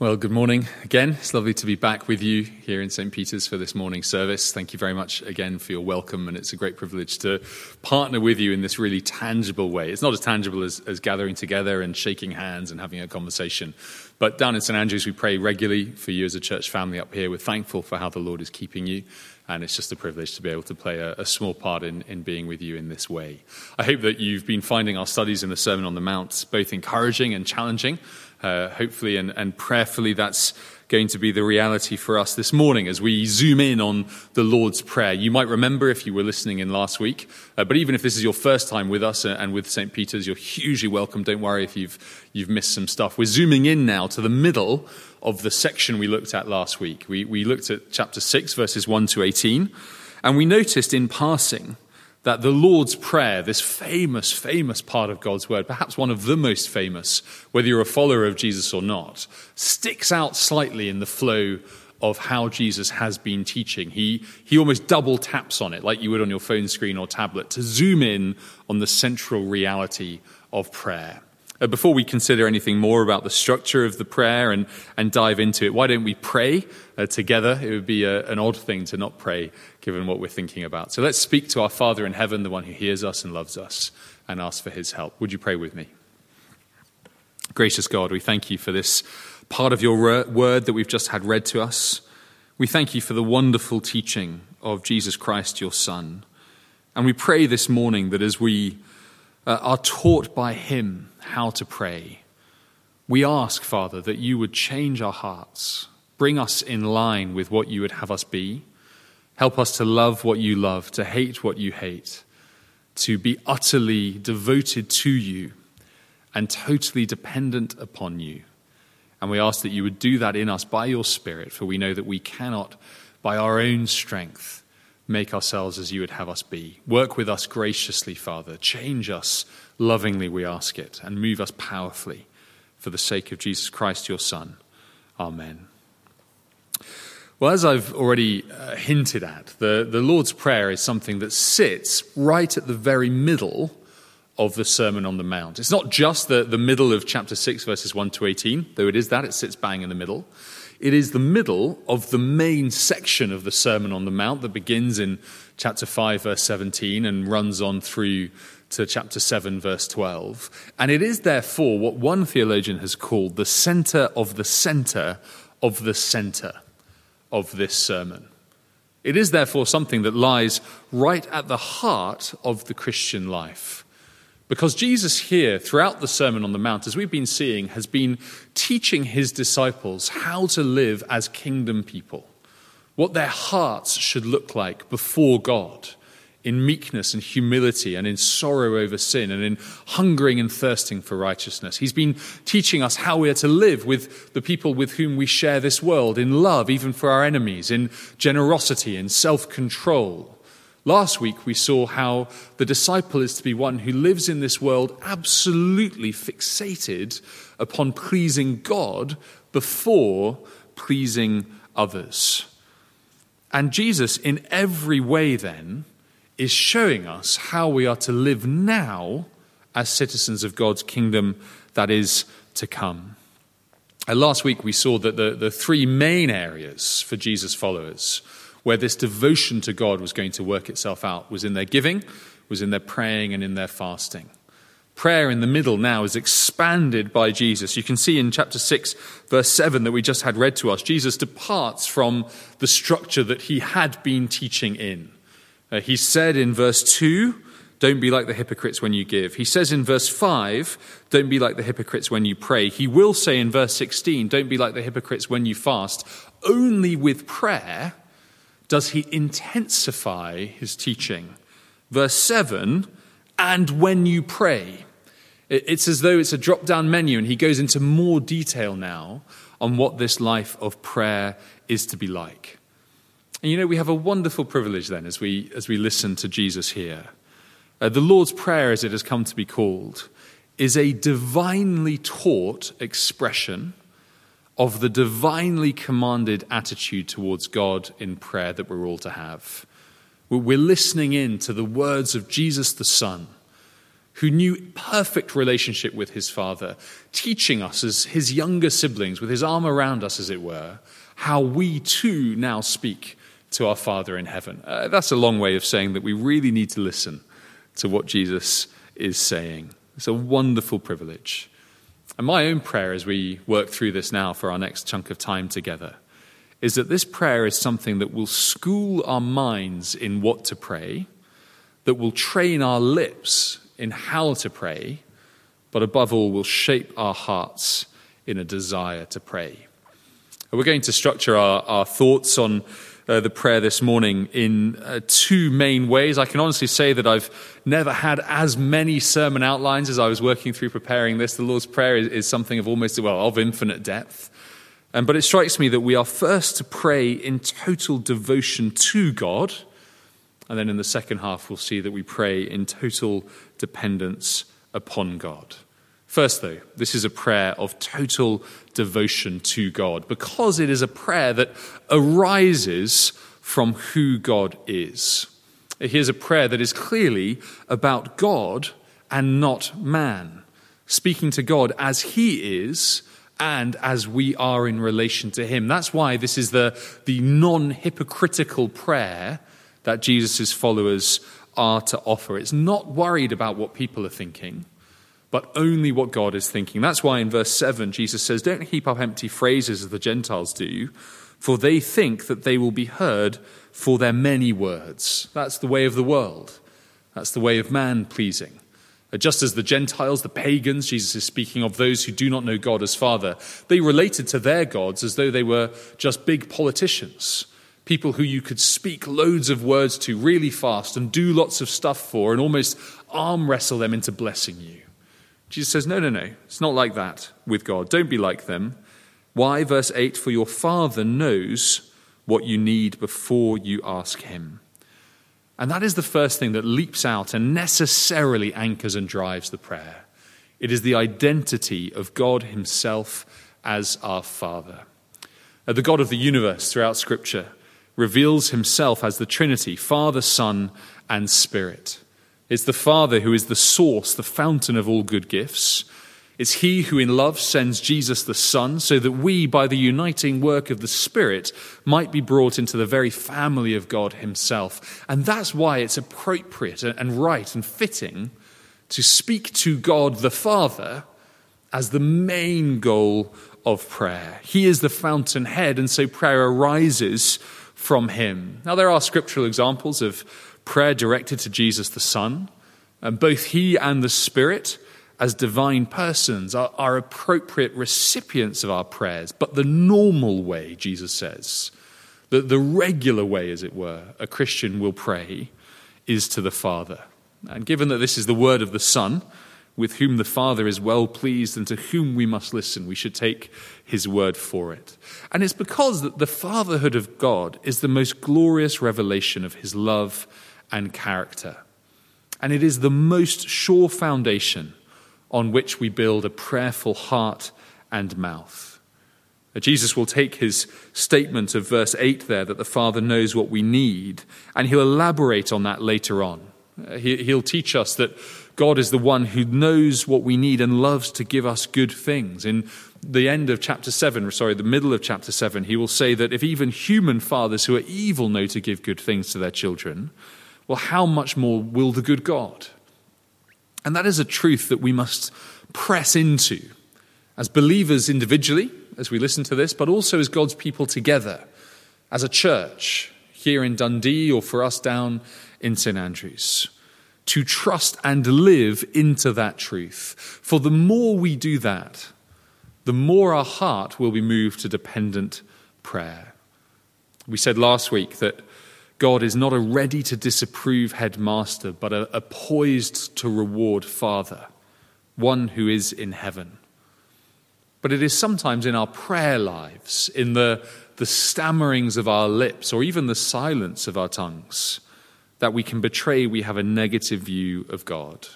Well, good morning again. It's lovely to be back with you here in St. Peter's for this morning service. Thank you very much again for your welcome, and it's a great privilege to partner with you in this really tangible way. It's not as tangible as, as gathering together and shaking hands and having a conversation, but down in St. Andrews, we pray regularly for you as a church family up here. We're thankful for how the Lord is keeping you, and it's just a privilege to be able to play a, a small part in, in being with you in this way. I hope that you've been finding our studies in the Sermon on the Mount both encouraging and challenging. Uh, hopefully and, and prayerfully, that's going to be the reality for us this morning as we zoom in on the Lord's Prayer. You might remember if you were listening in last week, uh, but even if this is your first time with us and with St. Peter's, you're hugely welcome. Don't worry if you've, you've missed some stuff. We're zooming in now to the middle of the section we looked at last week. We, we looked at chapter 6, verses 1 to 18, and we noticed in passing that the Lord's Prayer, this famous, famous part of God's Word, perhaps one of the most famous, whether you're a follower of Jesus or not, sticks out slightly in the flow of how Jesus has been teaching. He, he almost double taps on it, like you would on your phone screen or tablet, to zoom in on the central reality of prayer. Uh, before we consider anything more about the structure of the prayer and, and dive into it, why don't we pray uh, together? It would be a, an odd thing to not pray given what we're thinking about. So let's speak to our Father in heaven, the one who hears us and loves us, and ask for his help. Would you pray with me? Gracious God, we thank you for this part of your word that we've just had read to us. We thank you for the wonderful teaching of Jesus Christ, your Son. And we pray this morning that as we uh, are taught by him how to pray. We ask, Father, that you would change our hearts, bring us in line with what you would have us be. Help us to love what you love, to hate what you hate, to be utterly devoted to you and totally dependent upon you. And we ask that you would do that in us by your Spirit, for we know that we cannot, by our own strength, make ourselves as you would have us be. Work with us graciously, Father. Change us lovingly, we ask it, and move us powerfully for the sake of Jesus Christ, your Son. Amen. Well, as I've already uh, hinted at, the, the Lord's Prayer is something that sits right at the very middle of the Sermon on the Mount. It's not just the, the middle of chapter 6, verses 1 to 18, though it is that, it sits bang in the middle. It is the middle of the main section of the Sermon on the Mount that begins in chapter 5, verse 17, and runs on through to chapter 7, verse 12. And it is therefore what one theologian has called the center of the center of the center of this sermon. It is therefore something that lies right at the heart of the Christian life. Because Jesus, here, throughout the Sermon on the Mount, as we've been seeing, has been teaching his disciples how to live as kingdom people, what their hearts should look like before God, in meekness and humility, and in sorrow over sin, and in hungering and thirsting for righteousness. He's been teaching us how we are to live with the people with whom we share this world, in love, even for our enemies, in generosity, in self control Last week, we saw how the disciple is to be one who lives in this world absolutely fixated upon pleasing God before pleasing others. And Jesus, in every way, then, is showing us how we are to live now as citizens of God's kingdom that is to come. And last week, we saw that the, the three main areas for Jesus' followers where this devotion to God was going to work itself out was in their giving, was in their praying, and in their fasting. Prayer in the middle now is expanded by Jesus. You can see in chapter 6, verse 7 that we just had read to us, Jesus departs from the structure that he had been teaching in. Uh, he said in verse 2, don't be like the hypocrites when you give. He says in verse 5, don't be like the hypocrites when you pray. He will say in verse 16, don't be like the hypocrites when you fast. Only with prayer does he intensify his teaching. Verse 7 and when you pray. It's as though it's a drop down menu, and he goes into more detail now on what this life of prayer is to be like. And you know, we have a wonderful privilege then as we, as we listen to Jesus here. Uh, the Lord's Prayer, as it has come to be called, is a divinely taught expression of the divinely commanded attitude towards God in prayer that we're all to have. We're listening in to the words of Jesus the Son, who knew perfect relationship with his Father, teaching us as his younger siblings, with his arm around us, as it were, how we too now speak to our Father in heaven. Uh, that's a long way of saying that we really need to listen to what Jesus is saying. It's a wonderful privilege. And my own prayer as we work through this now for our next chunk of time together is that this prayer is something that will school our minds in what to pray, that will train our lips in how to pray, but above all, will shape our hearts in a desire to pray. We're going to structure our, our thoughts on uh, the prayer this morning in uh, two main ways. I can honestly say that I've never had as many sermon outlines as I was working through preparing this. The Lord's Prayer is, is something of almost, well, of infinite depth. Um, but it strikes me that we are first to pray in total devotion to God. And then in the second half, we'll see that we pray in total dependence upon God. First, though, this is a prayer of total devotion to God because it is a prayer that arises from who God is. Here's a prayer that is clearly about God and not man, speaking to God as He is and as we are in relation to Him. That's why this is the, the non hypocritical prayer that Jesus' followers are to offer. It's not worried about what people are thinking but only what God is thinking. That's why in verse 7, Jesus says, Don't heap up empty phrases as the Gentiles do, for they think that they will be heard for their many words. That's the way of the world. That's the way of man pleasing. Uh, just as the Gentiles, the pagans, Jesus is speaking of those who do not know God as Father, they related to their gods as though they were just big politicians, people who you could speak loads of words to really fast and do lots of stuff for and almost arm wrestle them into blessing you. Jesus says, No, no, no. It's not like that with God. Don't be like them. Why? Verse 8 For your Father knows what you need before you ask Him. And that is the first thing that leaps out and necessarily anchors and drives the prayer. It is the identity of God Himself as our Father. Uh, the God of the universe throughout Scripture reveals Himself as the Trinity Father, Son, and Spirit. It's the Father who is the source, the fountain of all good gifts. It's He who in love sends Jesus the Son so that we, by the uniting work of the Spirit, might be brought into the very family of God Himself. And that's why it's appropriate and right and fitting to speak to God the Father as the main goal of prayer. He is the fountainhead, and so prayer arises from Him. Now, there are scriptural examples of prayer directed to Jesus the Son. And both He and the Spirit, as divine persons, are, are appropriate recipients of our prayers. But the normal way, Jesus says, the, the regular way, as it were, a Christian will pray is to the Father. And given that this is the word of the Son, with whom the Father is well pleased and to whom we must listen, we should take his word for it. And it's because that the fatherhood of God is the most glorious revelation of his love and character. And it is the most sure foundation on which we build a prayerful heart and mouth. Uh, Jesus will take his statement of verse 8 there that the Father knows what we need, and he'll elaborate on that later on. Uh, he'll teach us that God is the one who knows what we need and loves to give us good things. In the end of chapter 7, sorry, the middle of chapter 7, he will say that if even human fathers who are evil know to give good things to their children, well, how much more will the good God? And that is a truth that we must press into as believers individually, as we listen to this, but also as God's people together, as a church here in Dundee or for us down in St. Andrews. To trust and live into that truth. For the more we do that, the more our heart will be moved to dependent prayer. We said last week that God is not a ready to disapprove headmaster, but a, a poised to reward father, one who is in heaven. But it is sometimes in our prayer lives, in the, the stammerings of our lips, or even the silence of our tongues, that we can betray we have a negative view of God.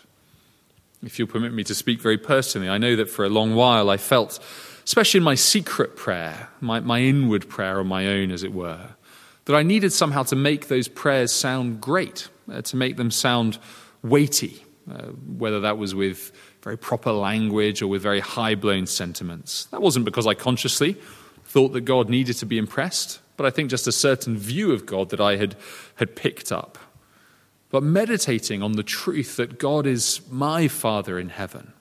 If you'll permit me to speak very personally, I know that for a long while I felt, especially in my secret prayer, my, my inward prayer on my own, as it were, that I needed somehow to make those prayers sound great, uh, to make them sound weighty, uh, whether that was with very proper language or with very high blown sentiments. That wasn't because I consciously thought that God needed to be impressed, but I think just a certain view of God that I had, had picked up. But meditating on the truth that God is my Father in heaven,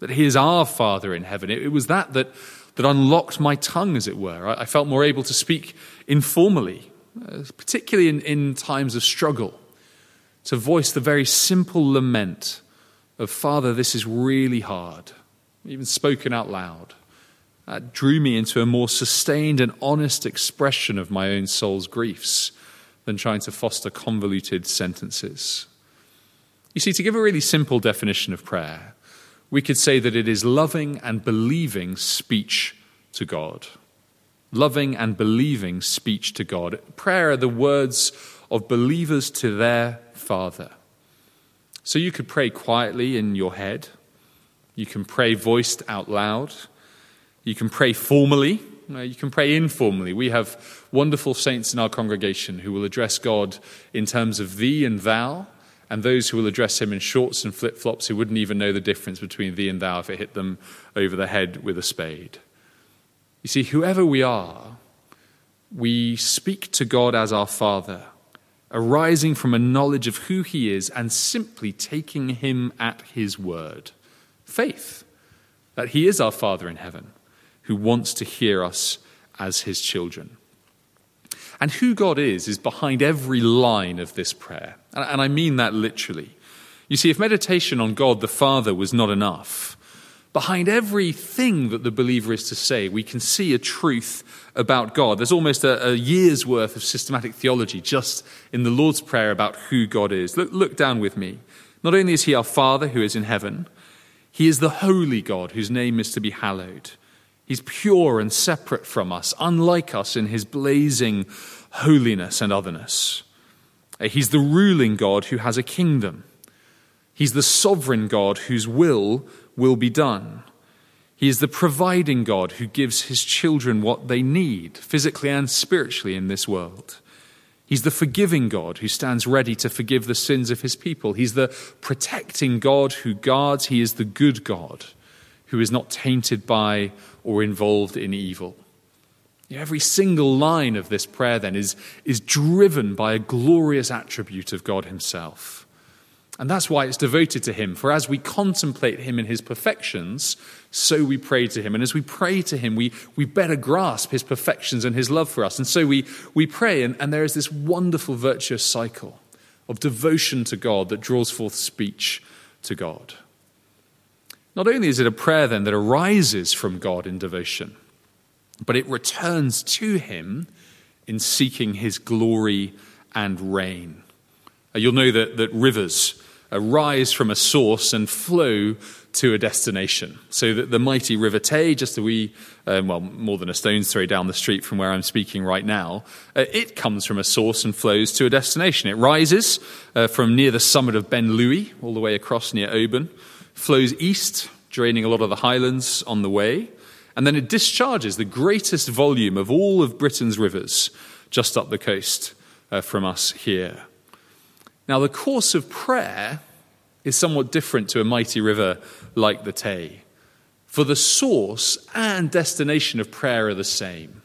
that He is our Father in heaven, it, it was that, that that unlocked my tongue, as it were. I, felt more able to speak informally, Uh, particularly in, in times of struggle, to voice the very simple lament of, Father, this is really hard, even spoken out loud. That drew me into a more sustained and honest expression of my own soul's griefs than trying to foster convoluted sentences. You see, to give a really simple definition of prayer, we could say that it is loving and believing speech to God. Loving and believing speech to God. Prayer are the words of believers to their Father. So you could pray quietly in your head. You can pray voiced out loud. You can pray formally. Uh, you can pray informally. We have wonderful saints in our congregation who will address God in terms of thee and thou and those who will address him in shorts and flip flops who wouldn't even know the difference between thee and thou if it hit them over the head with a spade. You see, whoever we are, we speak to God as our Father, arising from a knowledge of who he is and simply taking him at his word. Faith that he is our Father in heaven who wants to hear us as his children. And who God is, is behind every line of this prayer. And I mean that literally. You see, if meditation on God the Father was not enough, behind everything that the believer is to say, we can see a truth about God. There's almost a, a, year's worth of systematic theology just in the Lord's Prayer about who God is. Look, look down with me. Not only is He our Father who is in heaven, He is the holy God whose name is to be hallowed. He's pure and separate from us, unlike us in his blazing holiness and otherness. Uh, he's the ruling God who has a kingdom. He's the sovereign God whose will will be done. He is the providing God who gives his children what they need, physically and spiritually, in this world. He's the forgiving God who stands ready to forgive the sins of his people. He's the protecting God who guards. He is the good God who is not tainted by or involved in evil. Every single line of this prayer, then, is, is driven by a glorious attribute of God Himself. And that's why it's devoted to Him. For as we contemplate Him in His perfections, so we pray to Him. And as we pray to Him, we, we better grasp His perfections and His love for us. And so we, we pray, and, and there is this wonderful virtuous cycle of devotion to God that draws forth speech to God. Not only is it a prayer then that arises from God in devotion, but it returns to Him in seeking His glory and reign. Uh, you'll know that, that rivers arise from a source and flow to a destination. So that the mighty River Tay, just a wee, um, well, more than a stone's throw down the street from where I'm speaking right now, uh, it comes from a source and flows to a destination. It rises uh, from near the summit of Ben Lui, all the way across near Oban, flows east, draining a lot of the highlands on the way, and then it discharges the greatest volume of all of Britain's rivers just up the coast uh, from us here. Now, the course of prayer is somewhat different to a mighty river like the Tay, for the source and destination of prayer are the same.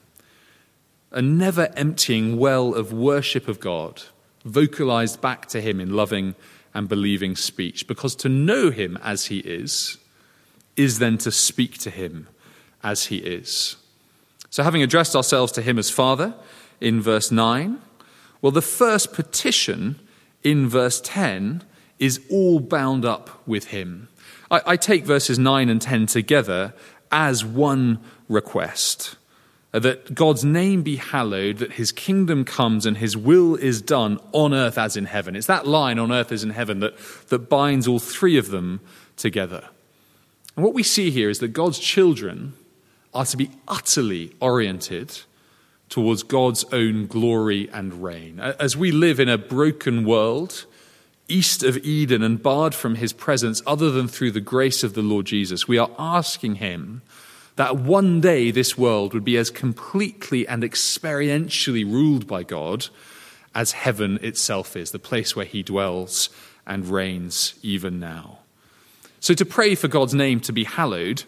A never emptying well of worship of God, vocalized back to Him in loving and believing speech, because to know Him as He is is then to speak to him as he is. So, having addressed ourselves to him as Father in verse 9, well, the first petition in verse 10 is all bound up with him. I, I take verses 9 and 10 together as one request that God's name be hallowed, that his kingdom comes and his will is done on earth as in heaven. It's that line, on earth as in heaven, that, that binds all three of them together. And what we see here is that God's children are to be utterly oriented towards God's own glory and reign. As we live in a broken world, east of Eden and barred from his presence other than through the grace of the Lord Jesus, we are asking him that one day this world would be as completely and experientially ruled by God as heaven itself is, the place where he dwells and reigns even now. So to pray for God's name to be hallowed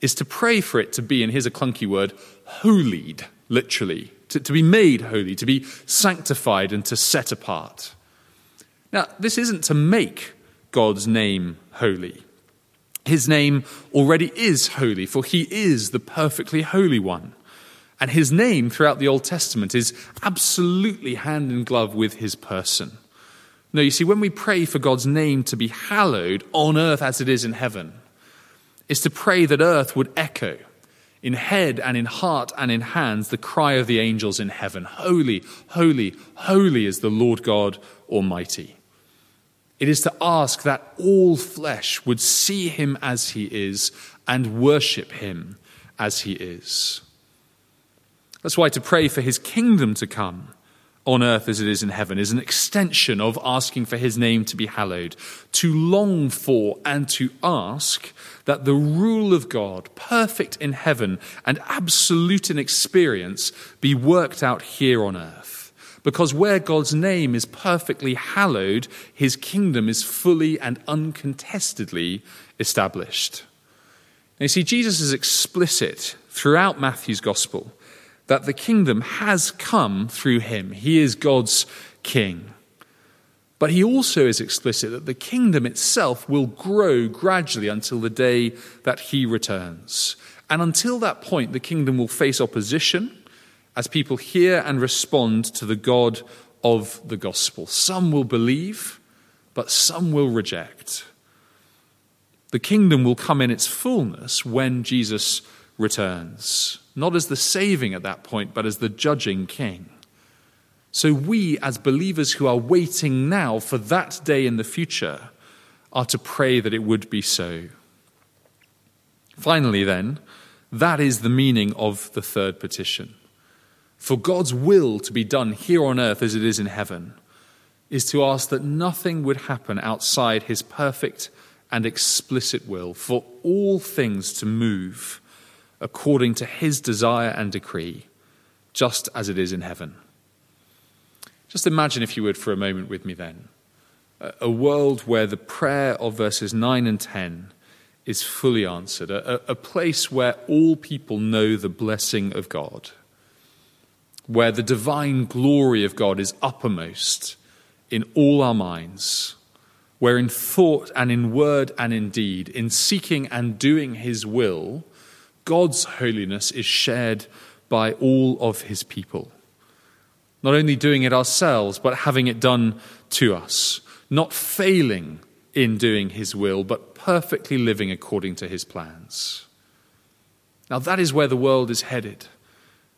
is to pray for it to be, and here's a clunky word, holied, literally, to, to be made holy, to be sanctified, and to set apart. Now, this isn't to make God's name holy. His name already is holy, for he is the perfectly holy one. And his name throughout the Old Testament is absolutely hand in glove with his person. No, you see, when we pray for God's name to be hallowed on earth as it is in heaven, is to pray that earth would echo in head and in heart and in hands the cry of the angels in heaven Holy, holy, holy is the Lord God Almighty. It is to ask that all flesh would see him as he is and worship him as he is. That's why to pray for his kingdom to come on earth as it is in heaven is an extension of asking for his name to be hallowed, to long for and to ask that the rule of God, perfect in heaven and absolute in experience, be worked out here on earth. Because where God's name is perfectly hallowed, his kingdom is fully and uncontestedly established. Now, you see, Jesus is explicit throughout Matthew's gospel that the kingdom has come through him. He is God's king. But he also is explicit that the kingdom itself will grow gradually until the day that he returns. And until that point, the kingdom will face opposition as people hear and respond to the God of the gospel. Some will believe, but some will reject. The kingdom will come in its fullness when Jesus returns, not as the saving at that point, but as the judging king. So we, as believers who are waiting now for that day in the future, are to pray that it would be so. Finally, then, that is the meaning of the third petition. For God's will to be done here on earth as it is in heaven is to ask that nothing would happen outside his perfect and explicit will, for all things to move according to his desire and decree, just as it is in heaven. Just imagine, if you would, for a moment with me then, a world where the prayer of verses 9 and 10 is fully answered, a, a, place where all people know the blessing of God, where the divine glory of God is uppermost in all our minds, where in thought and in word and in deed, in seeking and doing His will, God's holiness is shared by all of his people. Not only doing it ourselves, but having it done to us. Not failing in doing his will, but perfectly living according to his plans. Now, that is where the world is headed.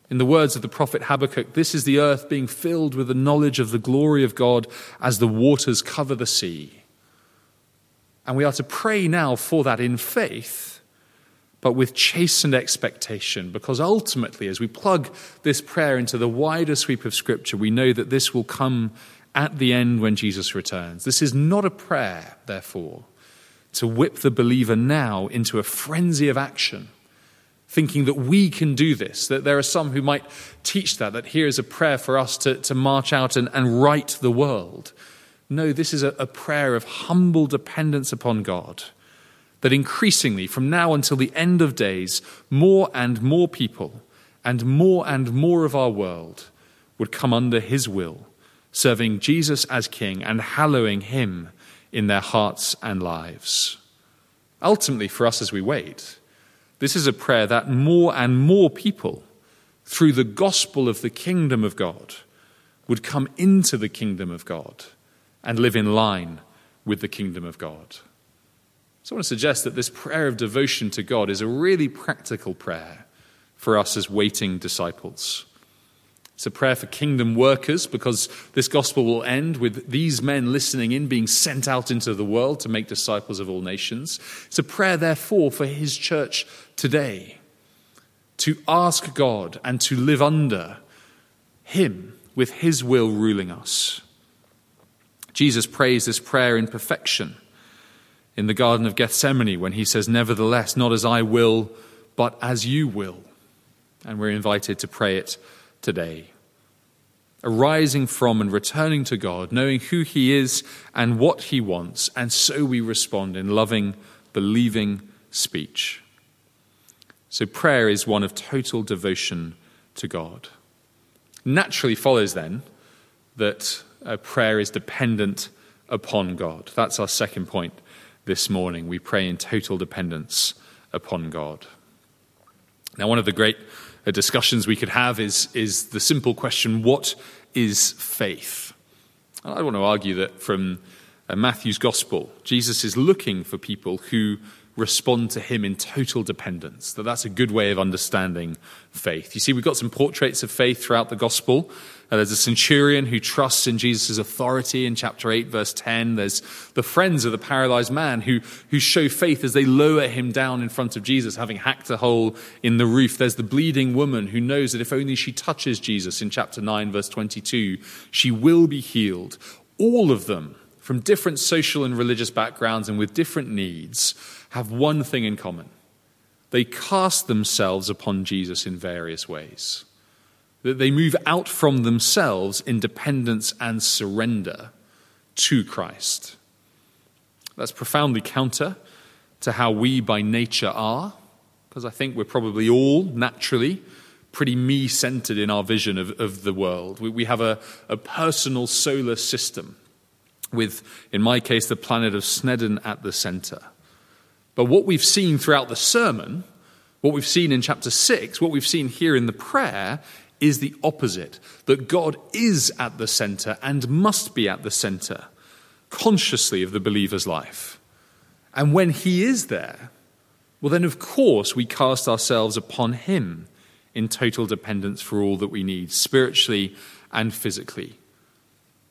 In the words of the prophet Habakkuk, this is the earth being filled with the knowledge of the glory of God as the waters cover the sea. And we are to pray now for that in faith but with chastened expectation, because ultimately, as we plug this prayer into the wider sweep of Scripture, we know that this will come at the end when Jesus returns. This is not a prayer, therefore, to whip the believer now into a frenzy of action, thinking that we can do this, that there are some who might teach that, that here is a prayer for us to, to march out and, and right the world. No, this is a, a prayer of humble dependence upon God that increasingly, from now until the end of days, more and more people and more and more of our world would come under his will, serving Jesus as King and hallowing him in their hearts and lives. Ultimately, for us as we wait, this is a prayer that more and more people, through the gospel of the kingdom of God, would come into the kingdom of God and live in line with the kingdom of God. So I want to suggest that this prayer of devotion to God is a really practical prayer for us as waiting disciples. It's a prayer for kingdom workers because this gospel will end with these men listening in being sent out into the world to make disciples of all nations. It's a prayer, therefore, for his church today to ask God and to live under him with his will ruling us. Jesus prays this prayer in perfection in the Garden of Gethsemane when he says, Nevertheless, not as I will, but as you will. And we're invited to pray it today. arising from and returning to God, knowing who He is and what He wants, and so we respond in loving, believing speech. So prayer is one of total devotion to God. Naturally follows then that prayer is dependent upon God. That's our second point this morning. We pray in total dependence upon God. Now, one of the great uh, discussions we could have is, is the simple question what is faith? And I want to argue that from uh, Matthew's gospel, Jesus is looking for people who respond to him in total dependence. That that's a good way of understanding faith. You see, we've got some portraits of faith throughout the gospel. Uh, there's a centurion who trusts in Jesus' authority in chapter 8, verse 10. There's the friends of the paralyzed man who, who show faith as they lower him down in front of Jesus, having hacked a hole in the roof. There's the bleeding woman who knows that if only she touches Jesus in chapter 9, verse 22, she will be healed. All of them, from different social and religious backgrounds and with different needs, have one thing in common they cast themselves upon Jesus in various ways. That they move out from themselves in dependence and surrender to Christ. That's profoundly counter to how we by nature are, because I think we're probably all naturally pretty me centered in our vision of, of the world. We, we have a, a personal solar system with, in my case, the planet of Sneddon at the center. But what we've seen throughout the sermon, what we've seen in chapter 6, what we've seen here in the prayer, is the opposite that God is at the center and must be at the center consciously of the believer's life. And when He is there, well, then of course we cast ourselves upon Him in total dependence for all that we need, spiritually and physically.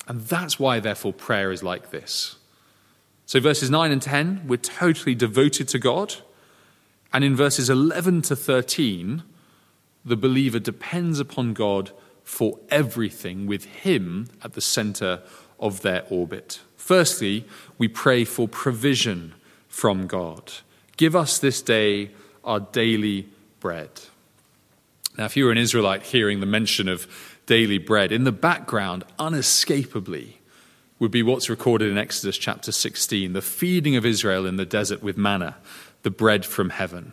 And that's why, therefore, prayer is like this. So, verses 9 and 10, we're totally devoted to God. And in verses 11 to 13, the believer depends upon God for everything, with Him at the center of their orbit. Firstly, we pray for provision from God. Give us this day our daily bread. Now, if you were an Israelite hearing the mention of daily bread, in the background, unescapably, would be what's recorded in Exodus chapter 16 the feeding of Israel in the desert with manna, the bread from heaven.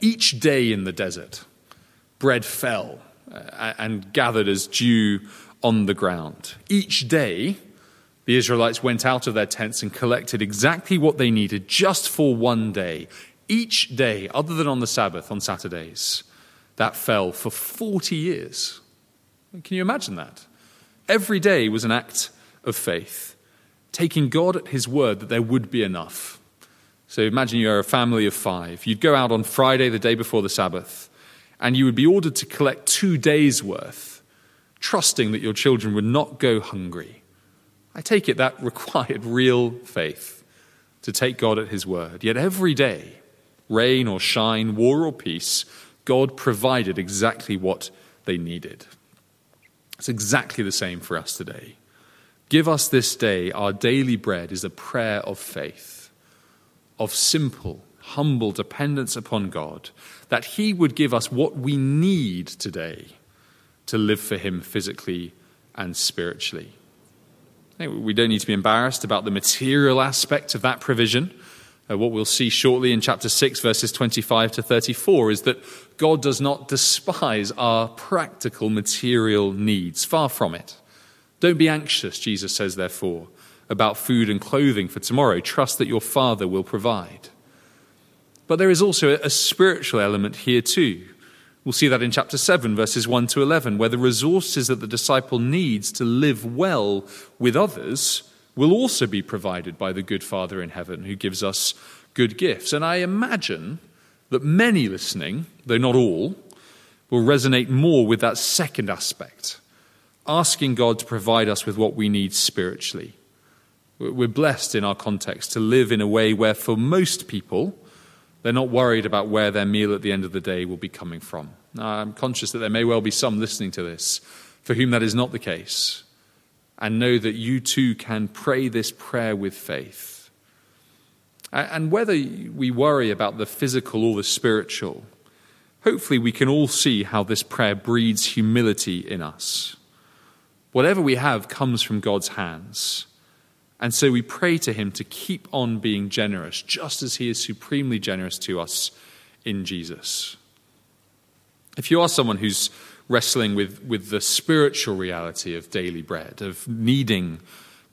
Each day in the desert, bread fell uh, and gathered as dew on the ground. Each day, the Israelites went out of their tents and collected exactly what they needed just for one day. Each day, other than on the Sabbath, on Saturdays, that fell for 40 years. Can you imagine that? Every day was an act of faith, taking God at His word that there would be enough. So imagine you're a family of five. You'd go out on Friday, the day before the Sabbath, and you would be ordered to collect two days' worth, trusting that your children would not go hungry. I take it that required real faith to take God at His word. Yet every day, rain or shine, war or peace, God provided exactly what they needed. It's exactly the same for us today. Give us this day our daily bread is a prayer of faith, of simple, humble dependence upon God, that He would give us what we need today to live for Him physically and spiritually. We don't need to be embarrassed about the material aspect of that provision. Uh, what we'll see shortly in chapter 6, verses 25 to 34, is that God does not despise our practical material needs. Far from it. Don't be anxious, Jesus says, therefore, about food and clothing for tomorrow. Trust that your Father will provide. But there is also a spiritual element here, too. We'll see that in chapter 7, verses 1 to 11, where the resources that the disciple needs to live well with others will also be provided by the good Father in heaven who gives us good gifts. And I imagine that many listening, though not all, will resonate more with that second aspect asking God to provide us with what we need spiritually. We're blessed in our context to live in a way where, for most people, they're not worried about where their meal at the end of the day will be coming from. Now, I'm conscious that there may well be some listening to this for whom that is not the case, and know that you too can pray this prayer with faith. And whether we worry about the physical or the spiritual, hopefully we can all see how this prayer breeds humility in us Whatever we have comes from God's hands. And so we pray to Him to keep on being generous, just as He is supremely generous to us in Jesus. If you are someone who's wrestling with, with the spiritual reality of daily bread, of needing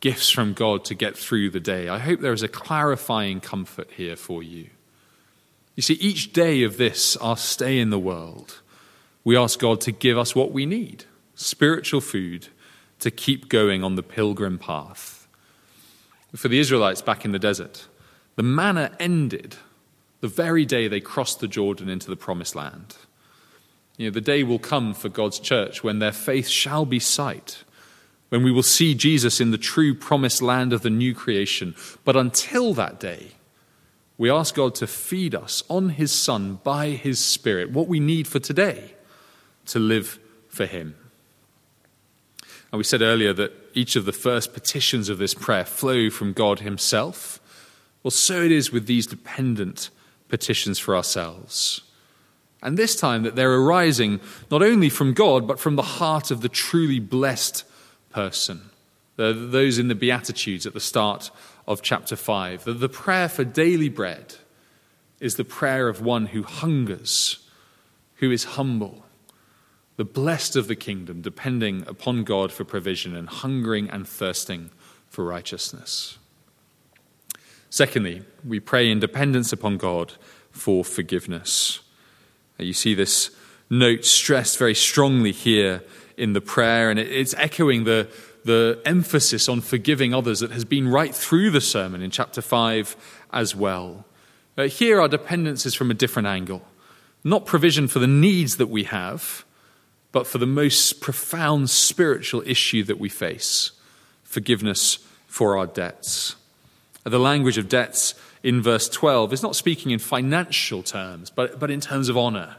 gifts from God to get through the day, I hope there is a clarifying comfort here for you. You see, each day of this, our stay in the world, we ask God to give us what we need spiritual food to keep going on the pilgrim path. For the Israelites back in the desert, the manna ended the very day they crossed the Jordan into the promised land. You know, the day will come for God's church when their faith shall be sight, when we will see Jesus in the true promised land of the new creation. But until that day, we ask God to feed us on His Son by His Spirit what we need for today to live for Him. And we said earlier that each of the first petitions of this prayer flow from God Himself. Well, so it is with these dependent petitions for ourselves. And this time that they're arising not only from God, but from the heart of the truly blessed person. Those in the Beatitudes at the start of chapter 5. That The prayer for daily bread is the prayer of one who hungers, who is humble, the blessed of the kingdom, depending upon God for provision and hungering and thirsting for righteousness. Secondly, we pray in dependence upon God for forgiveness. You see this note stressed very strongly here in the prayer, and it's echoing the, the emphasis on forgiving others that has been right through the sermon in chapter 5 as well. Here, our dependence is from a different angle. Not provision for the needs that we have, but for the most profound spiritual issue that we face forgiveness for our debts. The language of debts in verse 12 is not speaking in financial terms, but, but in terms of honor.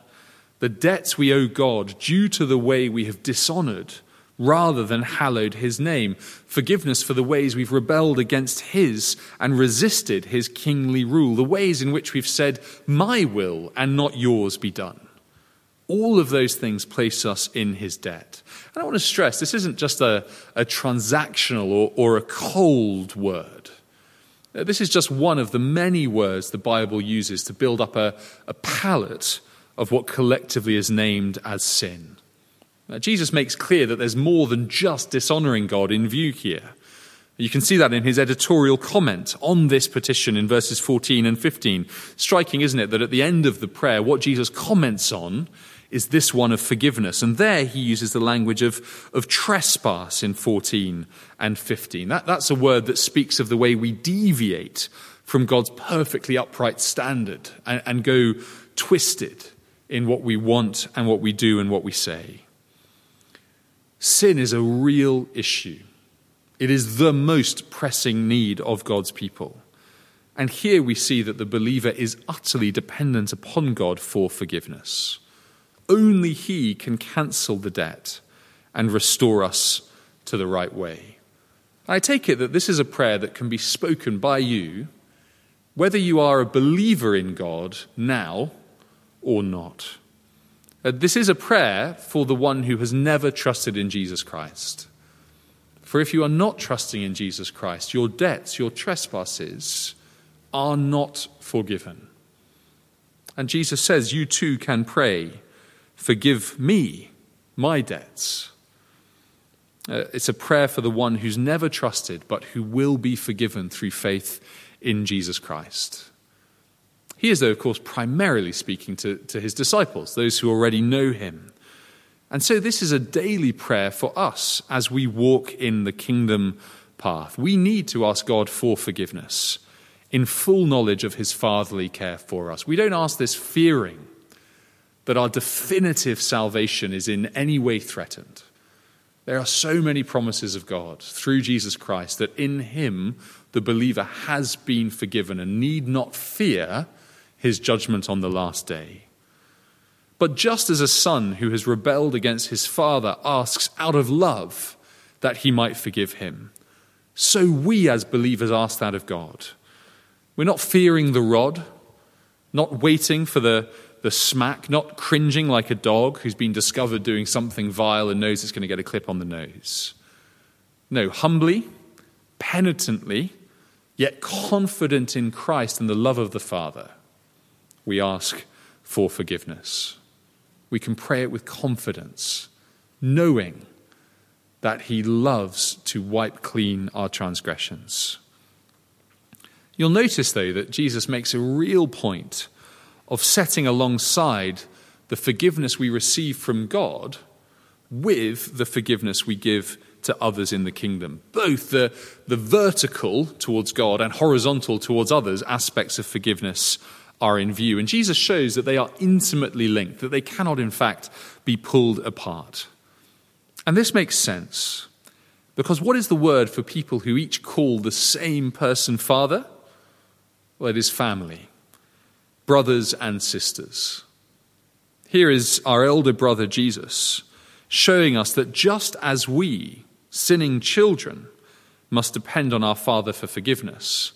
The debts we owe God due to the way we have dishonored rather than hallowed his name. Forgiveness for the ways we've rebelled against his and resisted his kingly rule. The ways in which we've said, My will and not yours be done. All of those things place us in his debt. And I want to stress this isn't just a, a transactional or, or a cold word. Uh, this is just one of the many words the Bible uses to build up a, a palette of what collectively is named as sin. Now, Jesus makes clear that there's more than just dishonoring God in view here. You can see that in his editorial comment on this petition in verses 14 and 15. Striking, isn't it, that at the end of the prayer, what Jesus comments on is this one of forgiveness. And there he uses the language of, of trespass in 14 and 15. That, that's a word that speaks of the way we deviate from God's perfectly upright standard and, and go twisted in what we want and what we do and what we say. Sin is a real issue. It is the most pressing need of God's people. And here we see that the believer is utterly dependent upon God for forgiveness. Only He can cancel the debt and restore us to the right way. I take it that this is a prayer that can be spoken by you, whether you are a believer in God now or not. Uh, this is a prayer for the one who has never trusted in Jesus Christ. For if you are not trusting in Jesus Christ, your debts, your trespasses are not forgiven. And Jesus says, You too can pray Forgive me my debts. Uh, it's a prayer for the one who's never trusted, but who will be forgiven through faith in Jesus Christ. He is, though, of course, primarily speaking to, to his disciples, those who already know him. And so this is a daily prayer for us as we walk in the kingdom path. We need to ask God for forgiveness in full knowledge of his fatherly care for us. We don't ask this fearing that our definitive salvation is in any way threatened. There are so many promises of God through Jesus Christ that in him the believer has been forgiven and need not fear his judgment on the last day. But just as a son who has rebelled against his father asks out of love that he might forgive him, so we as believers ask that of God. We're not fearing the rod, not waiting for the the smack, not cringing like a dog who's been discovered doing something vile and knows it's going to get a clip on the nose. No, humbly, penitently, yet confident in Christ and the love of the Father, we ask for forgiveness. We can pray it with confidence, knowing that He loves to wipe clean our transgressions. You'll notice, though, that Jesus makes a real point of setting alongside the forgiveness we receive from God with the forgiveness we give to others in the kingdom. Both the, the vertical towards God and horizontal towards others aspects of forgiveness are in view. And Jesus shows that they are intimately linked, that they cannot, in fact, be pulled apart. And this makes sense because what is the word for people who each call the same person Father? Well, it is family, brothers and sisters. Here is our elder brother Jesus showing us that just as we, sinning children, must depend on our Father for forgiveness,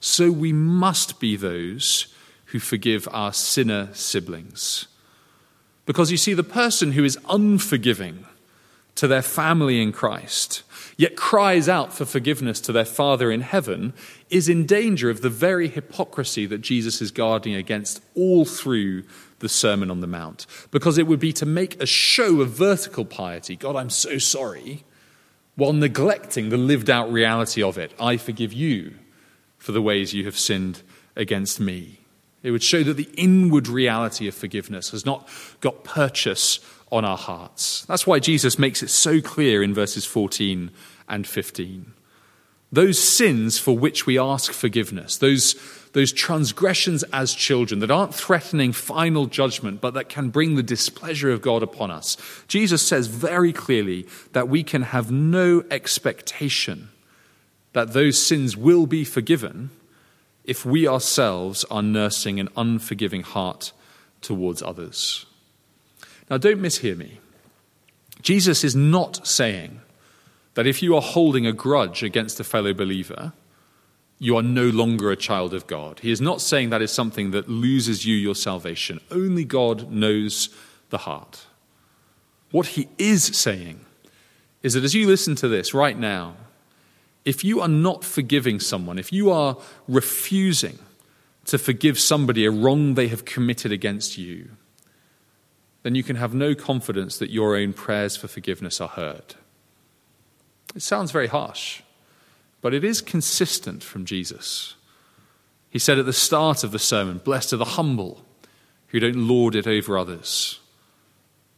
so we must be those who forgive our sinner siblings. Because you see, the person who is unforgiving to their family in Christ, yet cries out for forgiveness to their Father in heaven, is in danger of the very hypocrisy that Jesus is guarding against all through the Sermon on the Mount. Because it would be to make a show of vertical piety God, I'm so sorry, while neglecting the lived out reality of it. I forgive you for the ways you have sinned against me. It would show that the inward reality of forgiveness has not got purchase on our hearts. That's why Jesus makes it so clear in verses 14 and 15. Those sins for which we ask forgiveness, those, those transgressions as children that aren't threatening final judgment, but that can bring the displeasure of God upon us, Jesus says very clearly that we can have no expectation that those sins will be forgiven if we ourselves are nursing an unforgiving heart towards others. Now, don't mishear me. Jesus is not saying that if you are holding a grudge against a fellow believer, you are no longer a child of God. He is not saying that is something that loses you your salvation. Only God knows the heart. What he is saying is that as you listen to this right now, if you are not forgiving someone, if you are refusing to forgive somebody a wrong they have committed against you, then you can have no confidence that your own prayers for forgiveness are heard. It sounds very harsh, but it is consistent from Jesus. He said at the start of the sermon, Blessed are the humble who don't lord it over others.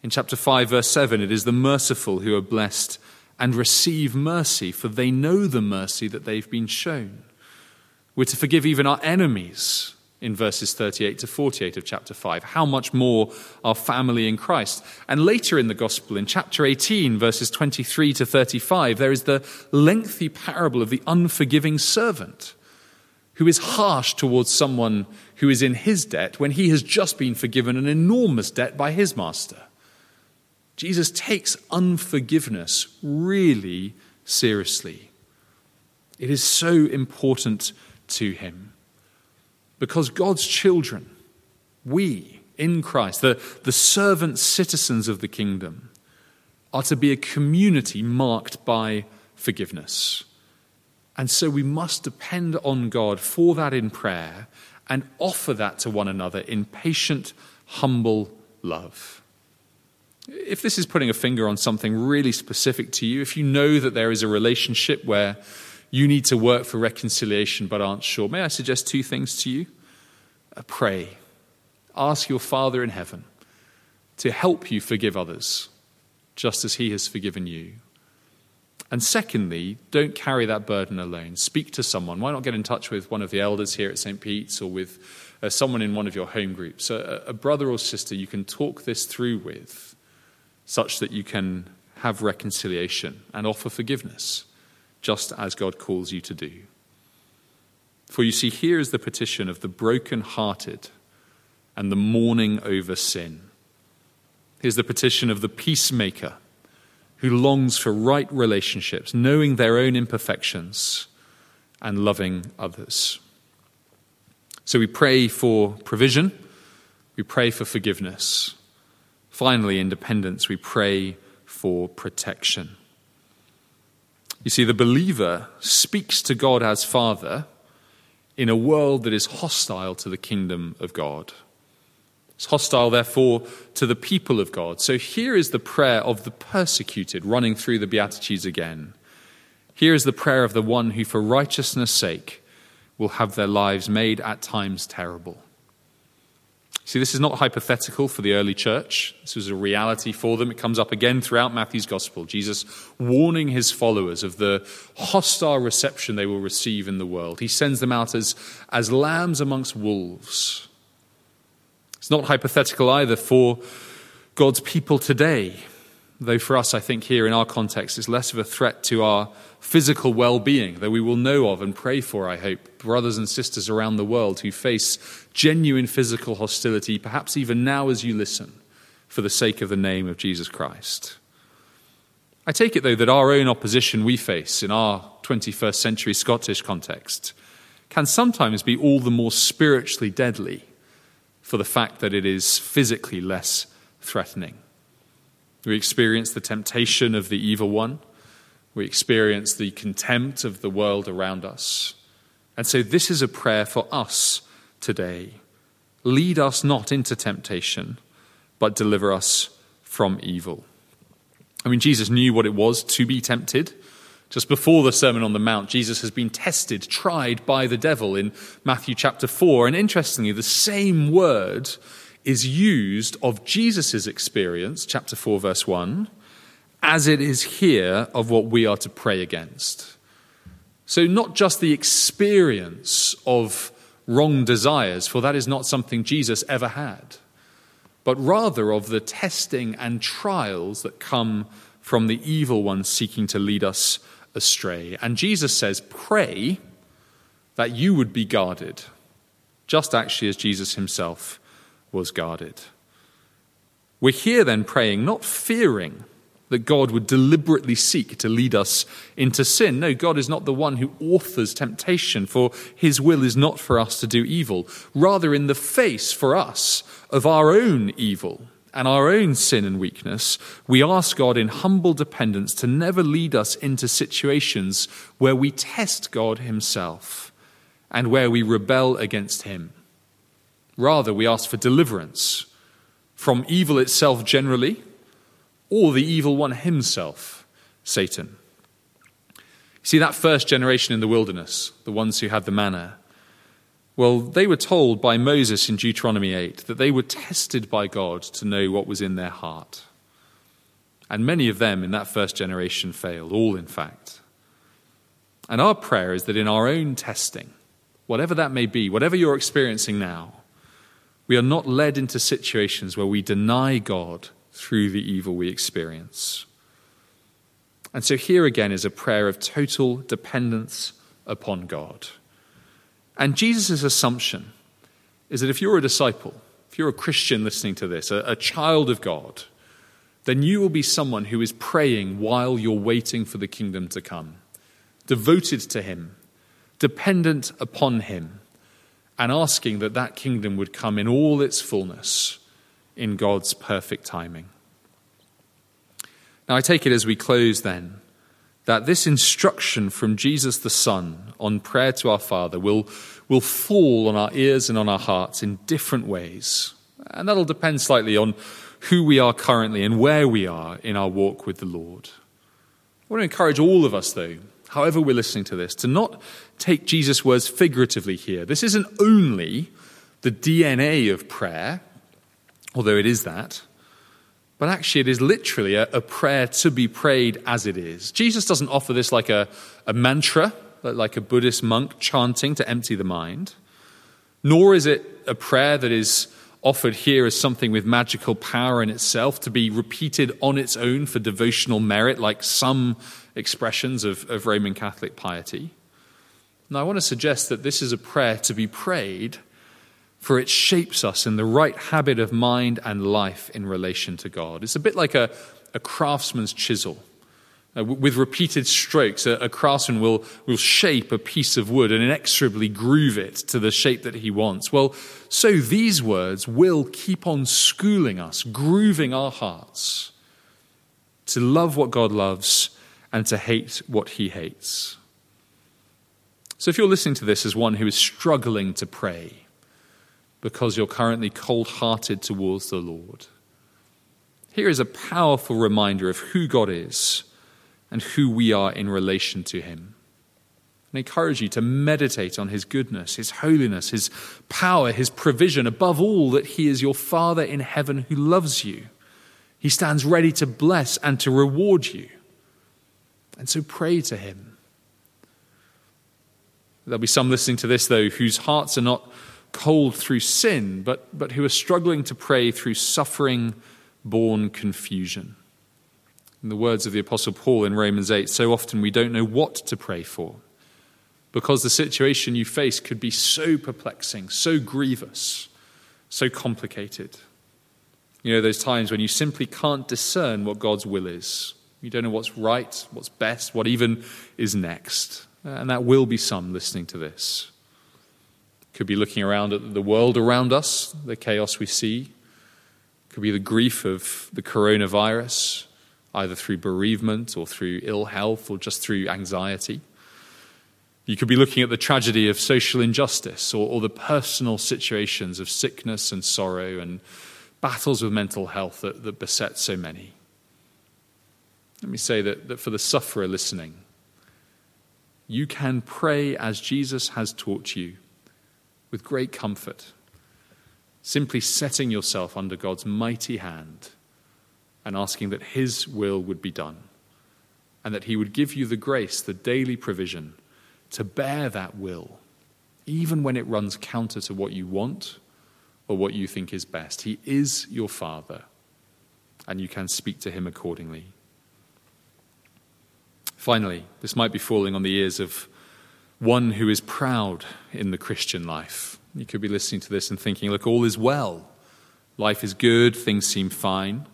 In chapter 5, verse 7, it is the merciful who are blessed and receive mercy, for they know the mercy that they've been shown. We're to forgive even our enemies in verses 38 to 48 of chapter 5. How much more our family in Christ? And later in the gospel, in chapter 18, verses 23 to 35, there is the lengthy parable of the unforgiving servant who is harsh towards someone who is in his debt when he has just been forgiven an enormous debt by his master. Jesus takes unforgiveness really seriously. It is so important to him because God's children, we in Christ, the, the servant citizens of the kingdom, are to be a community marked by forgiveness. And so we must depend on God for that in prayer and offer that to one another in patient, humble love. If this is putting a finger on something really specific to you, if you know that there is a relationship where you need to work for reconciliation but aren't sure, may I suggest two things to you? Uh, pray. Ask your Father in heaven to help you forgive others, just as He has forgiven you. And secondly, don't carry that burden alone. Speak to someone. Why not get in touch with one of the elders here at St. Pete's or with uh, someone in one of your home groups, a, a brother or sister you can talk this through with such that you can have reconciliation and offer forgiveness, just as God calls you to do. For you see, here is the petition of the broken-hearted and the mourning over sin. Here's the petition of the peacemaker who longs for right relationships, knowing their own imperfections and loving others. So we pray for provision, we pray for forgiveness. Finally, independence, we pray for protection. You see, the believer speaks to God as Father in a world that is hostile to the kingdom of God. It's hostile, therefore, to the people of God. So here is the prayer of the persecuted running through the Beatitudes again. Here is the prayer of the one who, for righteousness' sake, will have their lives made at times terrible. See, this is not hypothetical for the early church. This was a reality for them. It comes up again throughout Matthew's gospel. Jesus warning his followers of the hostile reception they will receive in the world. He sends them out as, as lambs amongst wolves. It's not hypothetical either for God's people today, though for us, I think, here in our context, it's less of a threat to our physical well being, that we will know of and pray for, I hope, brothers and sisters around the world who face genuine physical hostility, perhaps even now as you listen, for the sake of the name of Jesus Christ. I take it, though, that our own opposition we face in our 21st century Scottish context can sometimes be all the more spiritually deadly for the fact that it is physically less threatening. We experience the temptation of the evil one. We experience the contempt of the world around us. And so, this is a prayer for us today. Lead us not into temptation, but deliver us from evil. I mean, Jesus knew what it was to be tempted. Just before the Sermon on the Mount, Jesus has been tested, tried by the devil in Matthew chapter 4. And interestingly, the same word is used of Jesus' experience, chapter 4, verse 1, as it is here of what we are to pray against. So, not just the experience of wrong desires, for that is not something Jesus ever had, but rather of the testing and trials that come from the evil one seeking to lead us astray. And Jesus says, Pray that you would be guarded, just actually as Jesus himself was guarded. We're here then praying, not fearing that God would deliberately seek to lead us into sin. No, God is not the one who authors temptation, for his will is not for us to do evil. Rather, in the face for us of our own evil, and our own sin and weakness, we ask God in humble dependence to never lead us into situations where we test God Himself and where we rebel against Him. Rather, we ask for deliverance from evil itself generally or the evil one himself, Satan. See, that first generation in the wilderness, the ones who had the manna, well, they were told by Moses in Deuteronomy 8 that they were tested by God to know what was in their heart. And many of them in that first generation failed, all in fact. And our prayer is that in our own testing, whatever that may be, whatever you're experiencing now, we are not led into situations where we deny God through the evil we experience. And so here again is a prayer of total dependence upon God. And Jesus' assumption is that if you're a disciple, if you're a Christian listening to this, a, a, child of God, then you will be someone who is praying while you're waiting for the kingdom to come, devoted to Him, dependent upon Him, and asking that that kingdom would come in all its fullness in God's perfect timing. Now, I take it as we close then that this instruction from Jesus the Son on prayer to our Father will, will fall on our ears and on our hearts in different ways. And that'll depend slightly on who we are currently and where we are in our walk with the Lord. I want to encourage all of us, though, however we're listening to this, to not take Jesus' words figuratively here. This isn't only the DNA of prayer, although it is that. But actually, it is literally a, a, prayer to be prayed as it is. Jesus doesn't offer this like a, a mantra, like a Buddhist monk chanting to empty the mind, nor is it a prayer that is offered here as something with magical power in itself to be repeated on its own for devotional merit, like some expressions of, of Roman Catholic piety. Now, I want to suggest that this is a prayer to be prayed for it shapes us in the right habit of mind and life in relation to God. It's a bit like a, a craftsman's chisel. Uh, with repeated strokes, a, a, craftsman will, will shape a piece of wood and inexorably groove it to the shape that he wants. Well, so these words will keep on schooling us, grooving our hearts to love what God loves and to hate what he hates. So, if you're listening to this as one who is struggling to pray because you're currently cold hearted towards the Lord, here is a powerful reminder of who God is and who we are in relation to Him. I encourage you to meditate on His goodness, His holiness, His power, His provision. Above all, that He is your Father in heaven who loves you. He stands ready to bless and to reward you. And so pray to Him. There'll be some listening to this, though, whose hearts are not cold through sin, but, but who are struggling to pray through suffering born confusion. In the words of the Apostle Paul in Romans 8, so often we don't know what to pray for because the situation you face could be so perplexing, so grievous, so complicated. You know, those times when you simply can't discern what God's will is. You don't know what's right, what's best, what even is next. And that will be some listening to this. Could be looking around at the world around us, the chaos we see. Could be the grief of the coronavirus, either through bereavement or through ill health or just through anxiety. You could be looking at the tragedy of social injustice or, or, the personal situations of sickness and sorrow and battles with mental health that, that beset so many. Let me say that, that for the sufferer listening, you can pray as Jesus has taught you with great comfort, simply setting yourself under God's mighty hand and asking that His will would be done and that He would give you the grace, the daily provision to bear that will, even when it runs counter to what you want or what you think is best. He is your Father, and you can speak to Him accordingly. Finally, this might be falling on the ears of one who is proud in the Christian life. You could be listening to this and thinking, look, all is well. Life is good, things seem fine.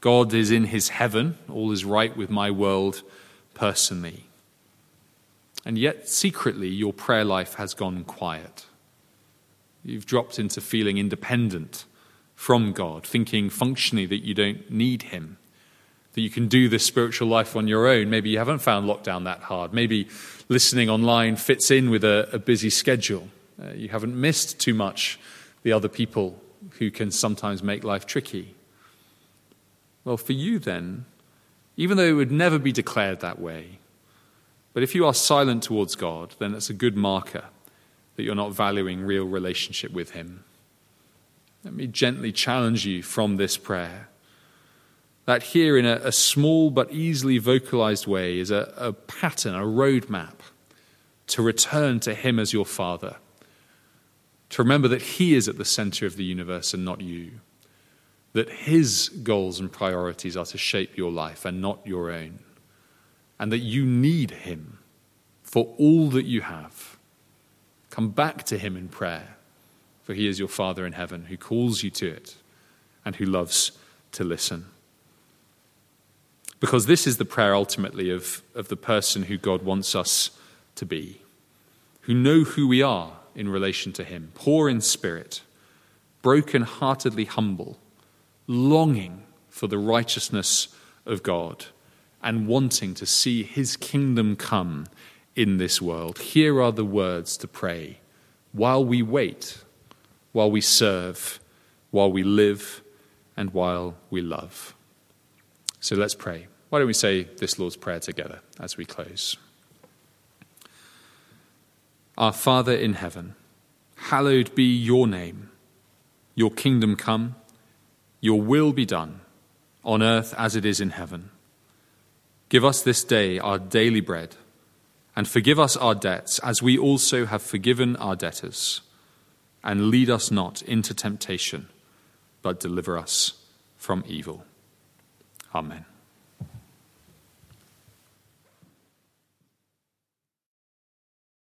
God is in his heaven, all is right with my world personally. And yet, secretly, your prayer life has gone quiet. You've dropped into feeling independent from God, thinking functionally that you don't need Him, that you can do this spiritual life on your own. Maybe you haven't found lockdown that hard. Maybe listening online fits in with a, a busy schedule. Uh, you haven't missed too much the other people who can sometimes make life tricky. Well, for you then, even though it would never be declared that way, but if you are silent towards God, then it's a good marker that you're not valuing real relationship with Him. Let me gently challenge you from this prayer that here, in a, a small but easily vocalized way, is a, a pattern, a roadmap to return to Him as your Father, to remember that He is at the center of the universe and not you, that His goals and priorities are to shape your life and not your own and that you need Him for all that you have. Come back to Him in prayer, for He is your Father in heaven who calls you to it and who loves to listen. Because this is the prayer ultimately of, of the person who God wants us to be, who know who we are in relation to Him, poor in spirit, broken heartedly humble, longing for the righteousness of God and wanting to see his kingdom come in this world. Here are the words to pray while we wait, while we serve, while we live, and while we love. So let's pray. Why don't we say this Lord's Prayer together as we close? Our Father in heaven, hallowed be your name. Your kingdom come, your will be done, on earth as it is in heaven. Give us this day our daily bread, and forgive us our debts, as we also have forgiven our debtors. And lead us not into temptation, but deliver us from evil. Amen.